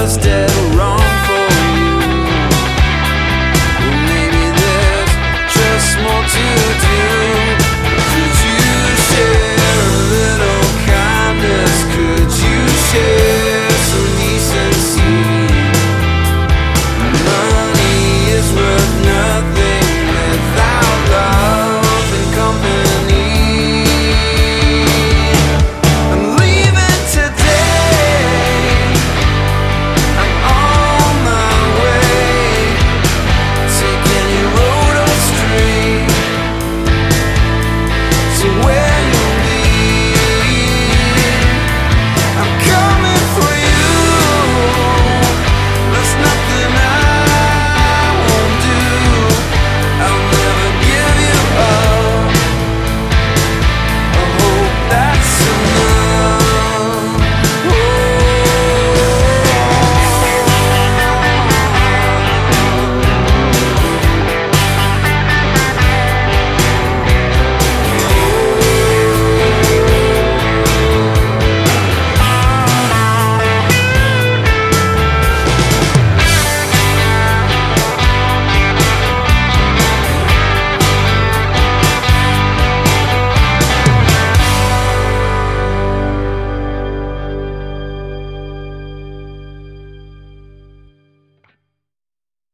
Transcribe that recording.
Was dead.